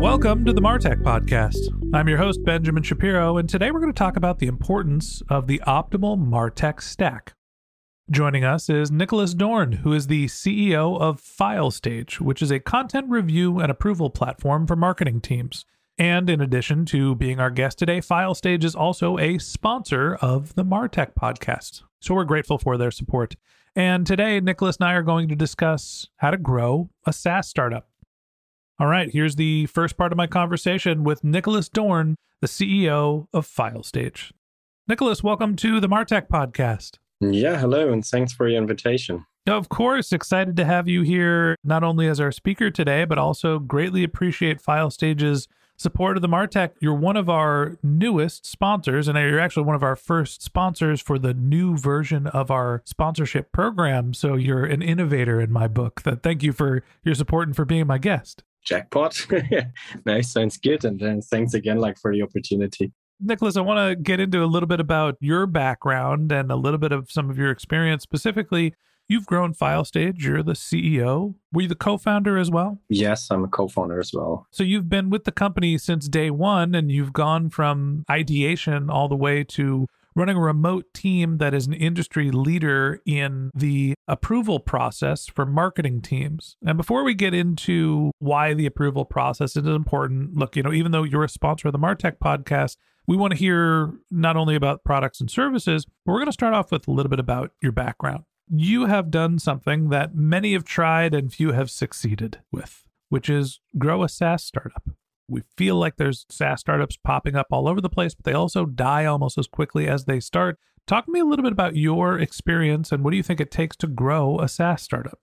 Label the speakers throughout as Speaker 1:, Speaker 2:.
Speaker 1: Welcome to the Martech Podcast. I'm your host, Benjamin Shapiro, and today we're going to talk about the importance of the optimal Martech stack. Joining us is Niklas Dorn, who is the CEO of FileStage, which is a content review and approval platform for marketing teams. And in addition to being our guest today, FileStage is also a sponsor of the Martech podcast. So we're grateful for their support. And today, Niklas and I are going to discuss how to grow a SaaS startup. All right, here's the first part of my conversation with Niklas Dorn, the CEO of FileStage. Niklas, welcome to the Martech podcast.
Speaker 2: Yeah, hello, and thanks for your invitation.
Speaker 1: Of course, excited to have you here, not only as our speaker today, but also greatly appreciate FileStage's support of the Martech. You're one of our newest sponsors, and you're actually one of our first sponsors for the new version of our sponsorship program. So you're an innovator in my book. That thank you for your support and for being my guest
Speaker 2: jackpot. nice, sounds good. And then thanks again, like for the opportunity.
Speaker 1: Niklas, I want to get into a little bit about your background and a little bit of some of your experience. Specifically, you've grown FileStage. You're the CEO. Were you the co-founder as well?
Speaker 2: Yes, I'm a co-founder as well.
Speaker 1: So you've been with the company since day one, and you've gone from ideation all the way to running a remote team that is an industry leader in the approval process for marketing teams. And before we get into why the approval process is important, look, you know, even though you're a sponsor of the Martech podcast, we want to hear not only about products and services, but we're going to start off with a little bit about your background. You have done something that many have tried and few have succeeded with, which is grow a SaaS startup we feel like there's SaaS startups popping up all over the place, but they also die almost as quickly as they start. Talk to me a little bit about your experience and what do you think it takes to grow a SaaS startup?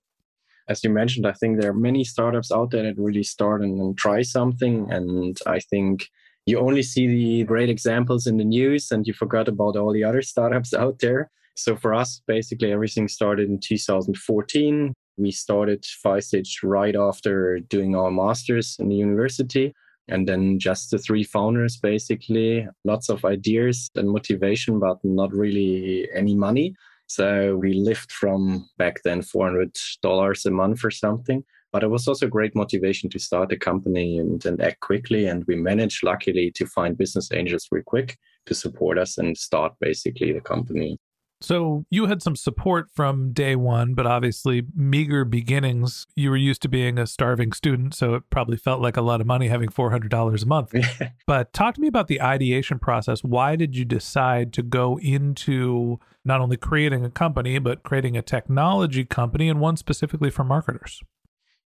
Speaker 2: As you mentioned, I think there are many startups out there that really start and, and try something. And I think you only see the great examples in the news and you forgot about all the other startups out there. So for us, basically everything started in 2014. We started FileStage right after doing our masters in the university and then just the three founders basically. Lots of ideas and motivation but not really any money. So we lived from back then $400 a month or something. But it was also great motivation to start a company and, and act quickly. And we managed luckily to find business angels real quick to support us and start basically the company
Speaker 1: so you had some support from day one, but obviously meager beginnings. You were used to being a starving student, so it probably felt like a lot of money having $400 a month. but talk to me about the ideation process. Why did you decide to go into not only creating a company, but creating a technology company and one specifically for marketers?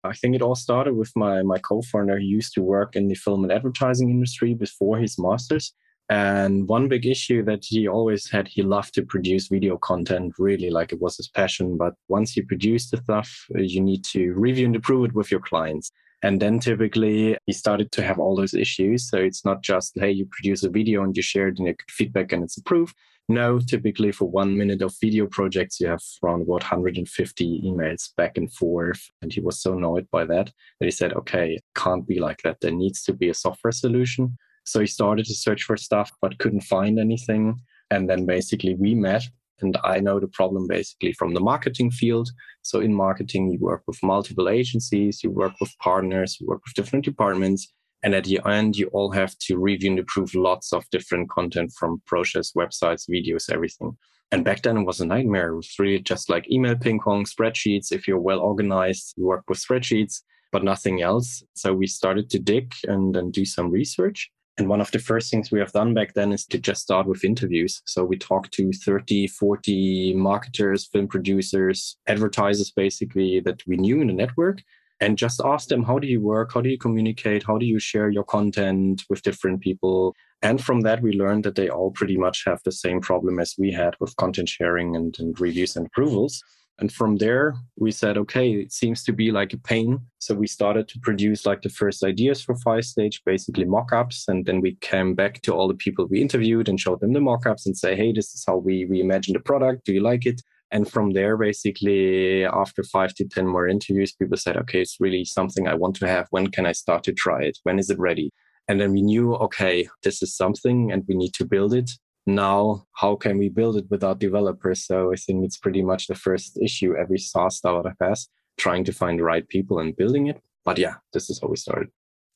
Speaker 2: I think it all started with my, my co-founder who used to work in the film and advertising industry before his master's and one big issue that he always had, he loved to produce video content, really like it was his passion. But once you produce the stuff, uh, you need to review and approve it with your clients. And then typically he started to have all those issues. So it's not just, hey, you produce a video and you share it and you get feedback and it's approved. No, typically for one minute of video projects, you have around about 150 emails back and forth. And he was so annoyed by that that he said, okay, can't be like that. There needs to be a software solution so he started to search for stuff, but couldn't find anything. And then basically we met and I know the problem basically from the marketing field. So in marketing, you work with multiple agencies, you work with partners, you work with different departments. And at the end, you all have to review and approve lots of different content from process, websites, videos, everything. And back then it was a nightmare. It was really just like email ping pong, spreadsheets. If you're well organized, you work with spreadsheets, but nothing else. So we started to dig and then do some research. And one of the first things we have done back then is to just start with interviews. So we talked to 30, 40 marketers, film producers, advertisers, basically, that we knew in the network and just asked them, how do you work? How do you communicate? How do you share your content with different people? And from that, we learned that they all pretty much have the same problem as we had with content sharing and, and reviews and approvals. And from there, we said, okay, it seems to be like a pain. So we started to produce like the first ideas for five FileStage, basically mock-ups. And then we came back to all the people we interviewed and showed them the mock-ups and say, hey, this is how we, we imagine the product. Do you like it? And from there, basically, after five to 10 more interviews, people said, okay, it's really something I want to have. When can I start to try it? When is it ready? And then we knew, okay, this is something and we need to build it now how can we build it without developers? So i think it's pretty much the first issue every saas startup has trying to find the right people and building it. But yeah this is how we started.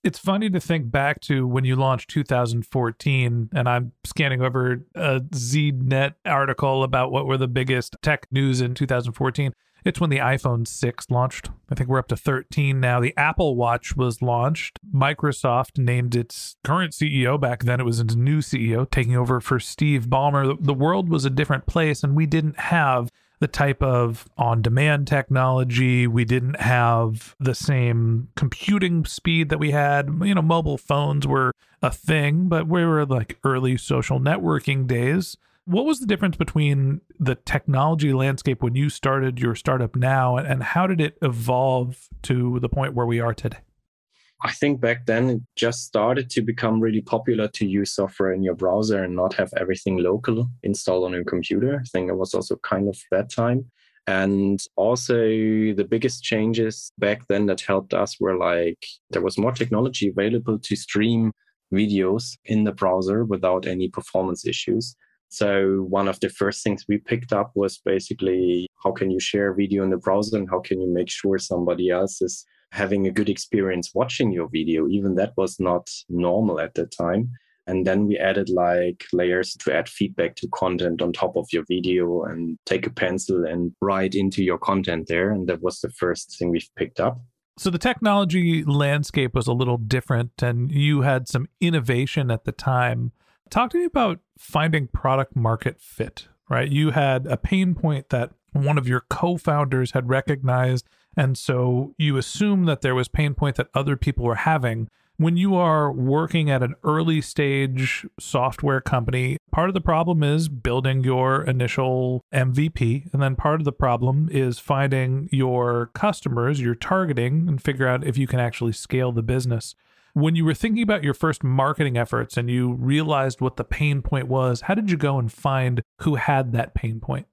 Speaker 1: It's funny to think back to when you launched 2014 and i'm scanning over a znet article about what were the biggest tech news in 2014 it's when the iPhone 6 launched. I think we're up to 13 now. The Apple Watch was launched. Microsoft named its current CEO. Back then, it was its new CEO taking over for Steve Ballmer. The world was a different place, and we didn't have the type of on demand technology. We didn't have the same computing speed that we had. You know, mobile phones were a thing, but we were like early social networking days. What was the difference between the technology landscape when you started your startup now, and how did it evolve to the point where we are today?
Speaker 2: I think back then it just started to become really popular to use software in your browser and not have everything local installed on your computer. I think it was also kind of that time. And also, the biggest changes back then that helped us were like there was more technology available to stream videos in the browser without any performance issues. So one of the first things we picked up was basically how can you share video in the browser and how can you make sure somebody else is having a good experience watching your video. Even that was not normal at the time. And then we added like layers to add feedback to content on top of your video and take a pencil and write into your content there. And that was the first thing we've picked up.
Speaker 1: So the technology landscape was a little different, and you had some innovation at the time. Talk to me about finding product market fit, right? You had a pain point that one of your co-founders had recognized and so you assume that there was pain point that other people were having when you are working at an early stage software company, part of the problem is building your initial MVP. And then part of the problem is finding your customers, your targeting, and figure out if you can actually scale the business. When you were thinking about your first marketing efforts and you realized what the pain point was, how did you go and find who had that pain point?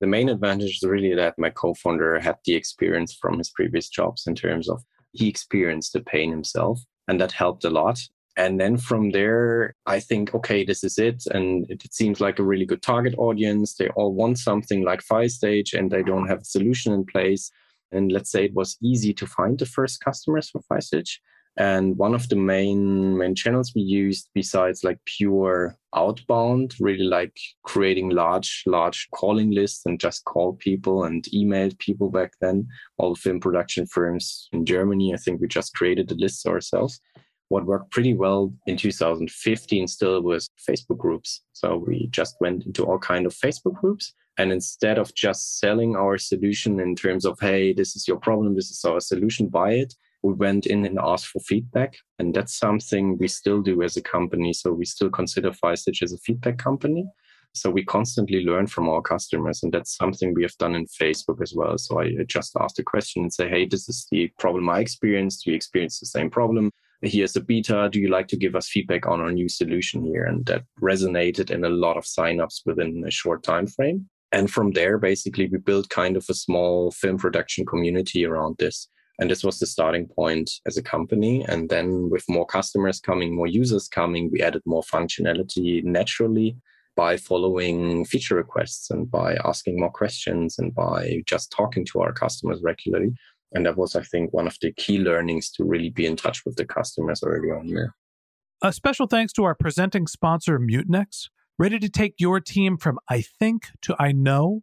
Speaker 2: The main advantage is really that my co founder had the experience from his previous jobs in terms of he experienced the pain himself, and that helped a lot. And then from there, I think, okay, this is it. And it, it seems like a really good target audience. They all want something like FileStage and they don't have a solution in place. And let's say it was easy to find the first customers for FileStage. And one of the main main channels we used, besides like pure outbound, really like creating large large calling lists and just call people and emailed people back then. All the film production firms in Germany, I think we just created the lists ourselves. What worked pretty well in 2015 still was Facebook groups. So we just went into all kind of Facebook groups. And instead of just selling our solution in terms of, hey, this is your problem, this is our solution, buy it, we went in and asked for feedback. And that's something we still do as a company. So we still consider FileStage as a feedback company. So we constantly learn from our customers. And that's something we have done in Facebook as well. So I just asked a question and say, hey, this is the problem I experienced. Do you experience the same problem? Here's a beta. Do you like to give us feedback on our new solution here? And that resonated in a lot of signups within a short time frame. And from there, basically, we built kind of a small film production community around this. And this was the starting point as a company. And then with more customers coming, more users coming, we added more functionality naturally. by following feature requests and by asking more questions and by just talking to our customers regularly. And that was, I think, one of the key learnings to really be in touch with the customers early on here.
Speaker 1: A special thanks to our presenting sponsor, Mutinex. Ready to take your team from I think to I know?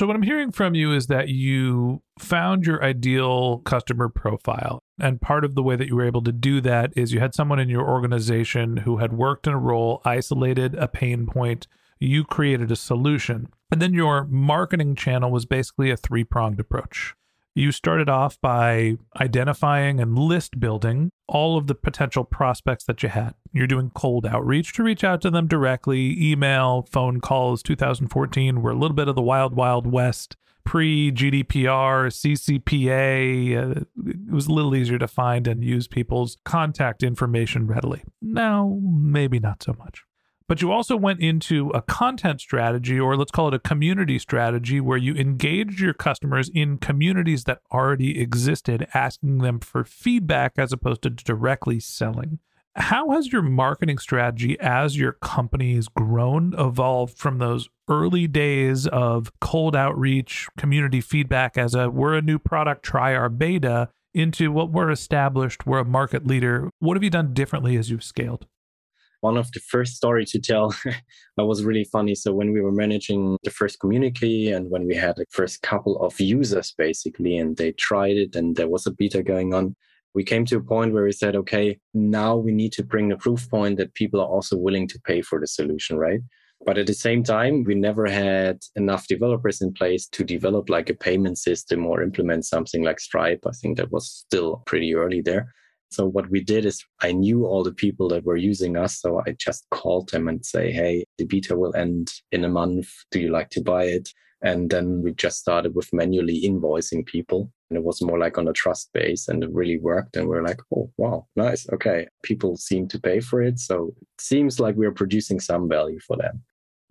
Speaker 1: So, what I'm hearing from you is that you found your ideal customer profile. And part of the way that you were able to do that is you had someone in your organization who had worked in a role, isolated a pain point, you created a solution. And then your marketing channel was basically a three pronged approach. You started off by identifying and list building all of the potential prospects that you had. You're doing cold outreach to reach out to them directly, email, phone calls. 2014 were a little bit of the wild, wild west. Pre GDPR, CCPA, uh, it was a little easier to find and use people's contact information readily. Now, maybe not so much. But you also went into a content strategy, or let's call it a community strategy, where you engaged your customers in communities that already existed, asking them for feedback as opposed to directly selling. How has your marketing strategy as your company has grown, evolved from those early days of cold outreach, community feedback as a we're a new product, try our beta, into what we're established, we're a market leader? What have you done differently as you've scaled?
Speaker 2: One of the first story to tell. That was really funny. So when we were managing the first community and when we had the first couple of users basically and they tried it and there was a beta going on we came to a point where we said okay now we need to bring the proof point that people are also willing to pay for the solution right? But at the same time we never had enough developers in place to develop like a payment system or implement something like stripe. I think that was still pretty early there so what we did is I knew all the people that were using us. So I just called them and say, Hey, the beta will end in a month. Do you like to buy it? And then we just started with manually invoicing people. And it was more like on a trust base and it really worked. And we are like, oh, wow, nice. Okay. People seem to pay for it. So it seems like we're producing some value for them.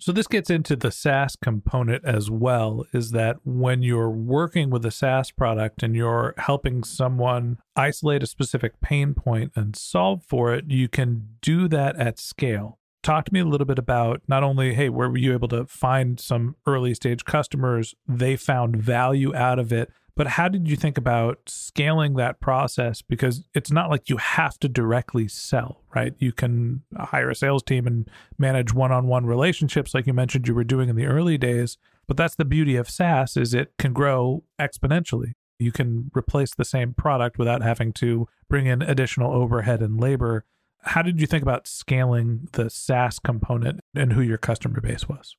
Speaker 1: So this gets into the SaaS component as well is that when you're working with a SaaS product and you're helping someone isolate a specific pain point and solve for it, you can do that at scale. Talk to me a little bit about not only, hey, where were you able to find some early stage customers, they found value out of it, but how did you think about scaling that process? Because it's not like you have to directly sell, right? You can hire a sales team and manage one-on-one relationships like you mentioned you were doing in the early days. But that's the beauty of SaaS is it can grow exponentially. You can replace the same product without having to bring in additional overhead and labor. How did you think about scaling the SaaS component and who your customer base was?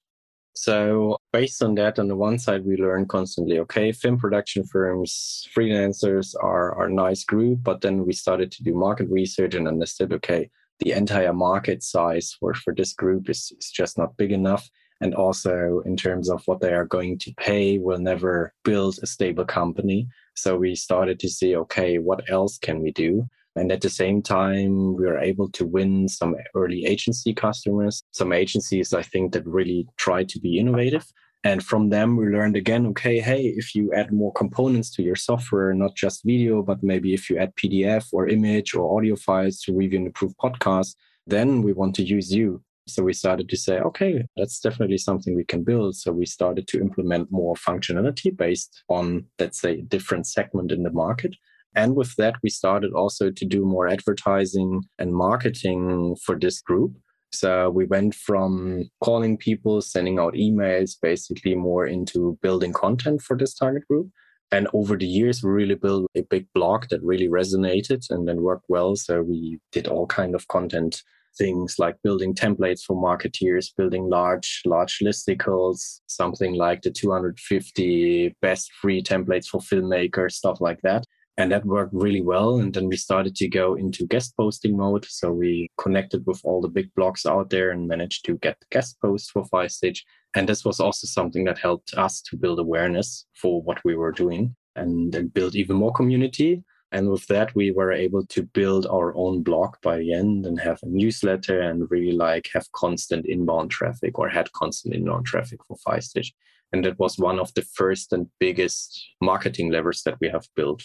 Speaker 2: So based on that, on the one side, we learn constantly, okay, film production firms, freelancers are, a nice group, but then we started to do market research and understood, okay, the entire market size for, for this group is, is just not big enough. and also in terms of what they are going to pay will never build a stable company so we started to see okay what else can we do and at the same time we were able to win some early agency customers some agencies i think that really try to be innovative and from them we learned again okay hey if you add more components to your software not just video but maybe if you add pdf or image or audio files to review and approve podcasts then we want to use you so we started to say, okay, that's definitely something we can build. So we started to implement more functionality based on, let's say, a different segment in the market. And with that, we started also to do more advertising and marketing for this group. So we went from calling people, sending out emails, basically more into building content for this target group. And over the years, we really built a big blog that really resonated and then worked well. So we did all kind of content things like building templates for marketeers, building large, large listicles, something like the 250 best free templates for filmmakers, stuff like that. And that worked really well. And then we started to go into guest posting mode. So we connected with all the big blogs out there and managed to get guest posts for FileStage. And this was also something that helped us to build awareness for what we were doing and, build even more community. And with that, we were able to build our own blog by the end and have a newsletter and really like have constant inbound traffic or had constant inbound traffic for FileStage. And that was one of the first and biggest marketing levers that we have built.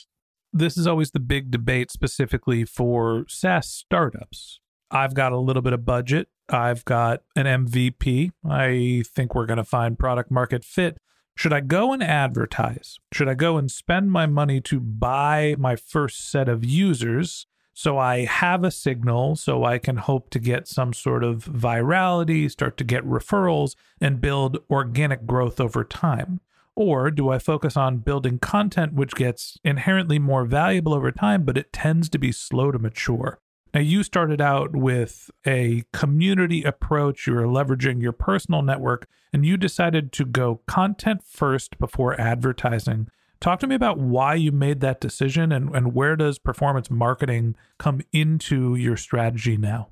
Speaker 1: This is always the big debate specifically for SaaS startups. I've got a little bit of budget. I've got an MVP. I think we're going to find product market fit. Should I go and advertise? Should I go and spend my money to buy my first set of users so I have a signal so I can hope to get some sort of virality, start to get referrals, and build organic growth over time? Or do I focus on building content which gets inherently more valuable over time, but it tends to be slow to mature? Now, you started out with a community approach. You were leveraging your personal network, and you decided to go content first before advertising. Talk to me about why you made that decision and, and where does performance marketing come into your strategy now?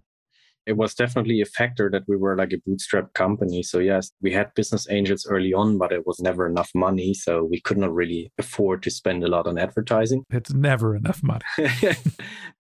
Speaker 2: It was definitely a factor that we were like a bootstrap company. So yes, we had business angels early on, but it was never enough money. So we could not really afford to spend a lot on advertising.
Speaker 1: It's never enough money.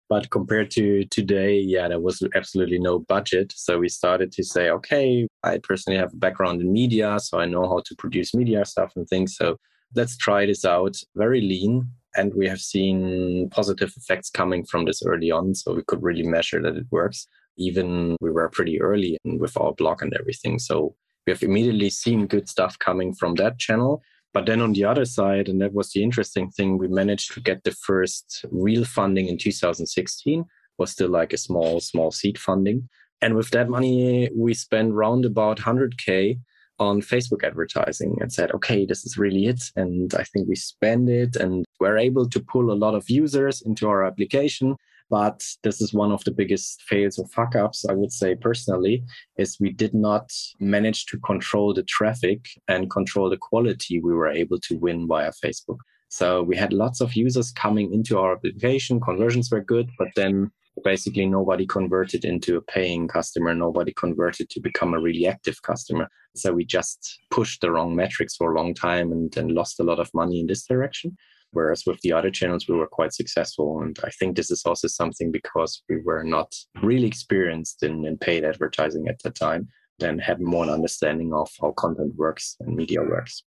Speaker 2: but compared to today, yeah, there was absolutely no budget. So we started to say, okay, I personally have a background in media, so I know how to produce media stuff and things. So let's try this out. Very lean. And we have seen positive effects coming from this early on. So we could really measure that it works even we were pretty early and with our blog and everything. So we have immediately seen good stuff coming from that channel. But then on the other side, and that was the interesting thing, we managed to get the first real funding in 2016. Was still like a small, small seed funding. And with that money, we spent round about 100K on Facebook advertising and said, okay, this is really it. And I think we spend it and we're able to pull a lot of users into our application. But this is one of the biggest fails or fuck ups, I would say personally, is we did not manage to control the traffic and control the quality we were able to win via Facebook. So we had lots of users coming into our application, conversions were good, but then basically nobody converted into a paying customer, nobody converted to become a really active customer. So we just pushed the wrong metrics for a long time and then lost a lot of money in this direction. Whereas with the other channels, we were quite successful. And I think this is also something because we were not really experienced in, in paid advertising at the time, then had more understanding of how content works and media works.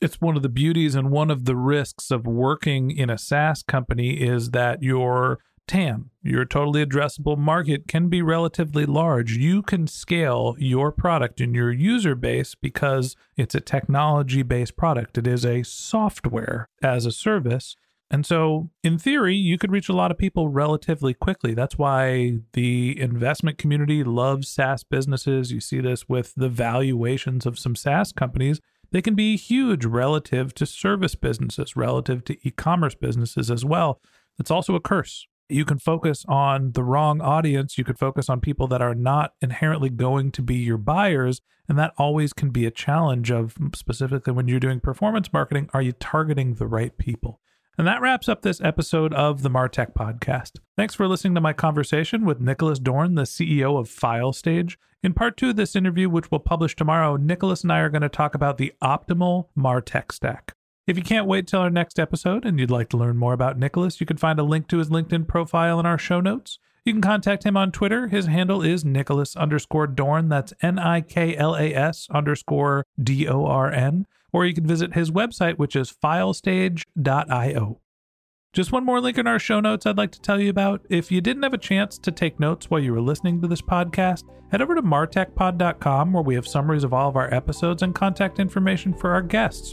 Speaker 1: It's one of the beauties and one of the risks of working in a SaaS company is that your TAM, your totally addressable market, can be relatively large. You can scale your product and your user base because it's a technology based product. It is a software as a service. And so, in theory, you could reach a lot of people relatively quickly. That's why the investment community loves SaaS businesses. You see this with the valuations of some SaaS companies. They can be huge relative to service businesses, relative to e commerce businesses as well. It's also a curse you can focus on the wrong audience. You could focus on people that are not inherently going to be your buyers. And that always can be a challenge of specifically when you're doing performance marketing, are you targeting the right people? And that wraps up this episode of the Martech podcast. Thanks for listening to my conversation with Niklas Dorn, the CEO of FileStage. In part two of this interview, which we'll publish tomorrow, Niklas and I are going to talk about the optimal MarTech stack. If you can't wait till our next episode and you'd like to learn more about Niklas, you can find a link to his LinkedIn profile in our show notes. You can contact him on Twitter. His handle is Niklas underscore Dorn. That's N I K L A S underscore D O R N. Or you can visit his website, which is filestage.io. Just one more link in our show notes I'd like to tell you about. If you didn't have a chance to take notes while you were listening to this podcast, head over to martechpod.com where we have summaries of all of our episodes and contact information for our guests.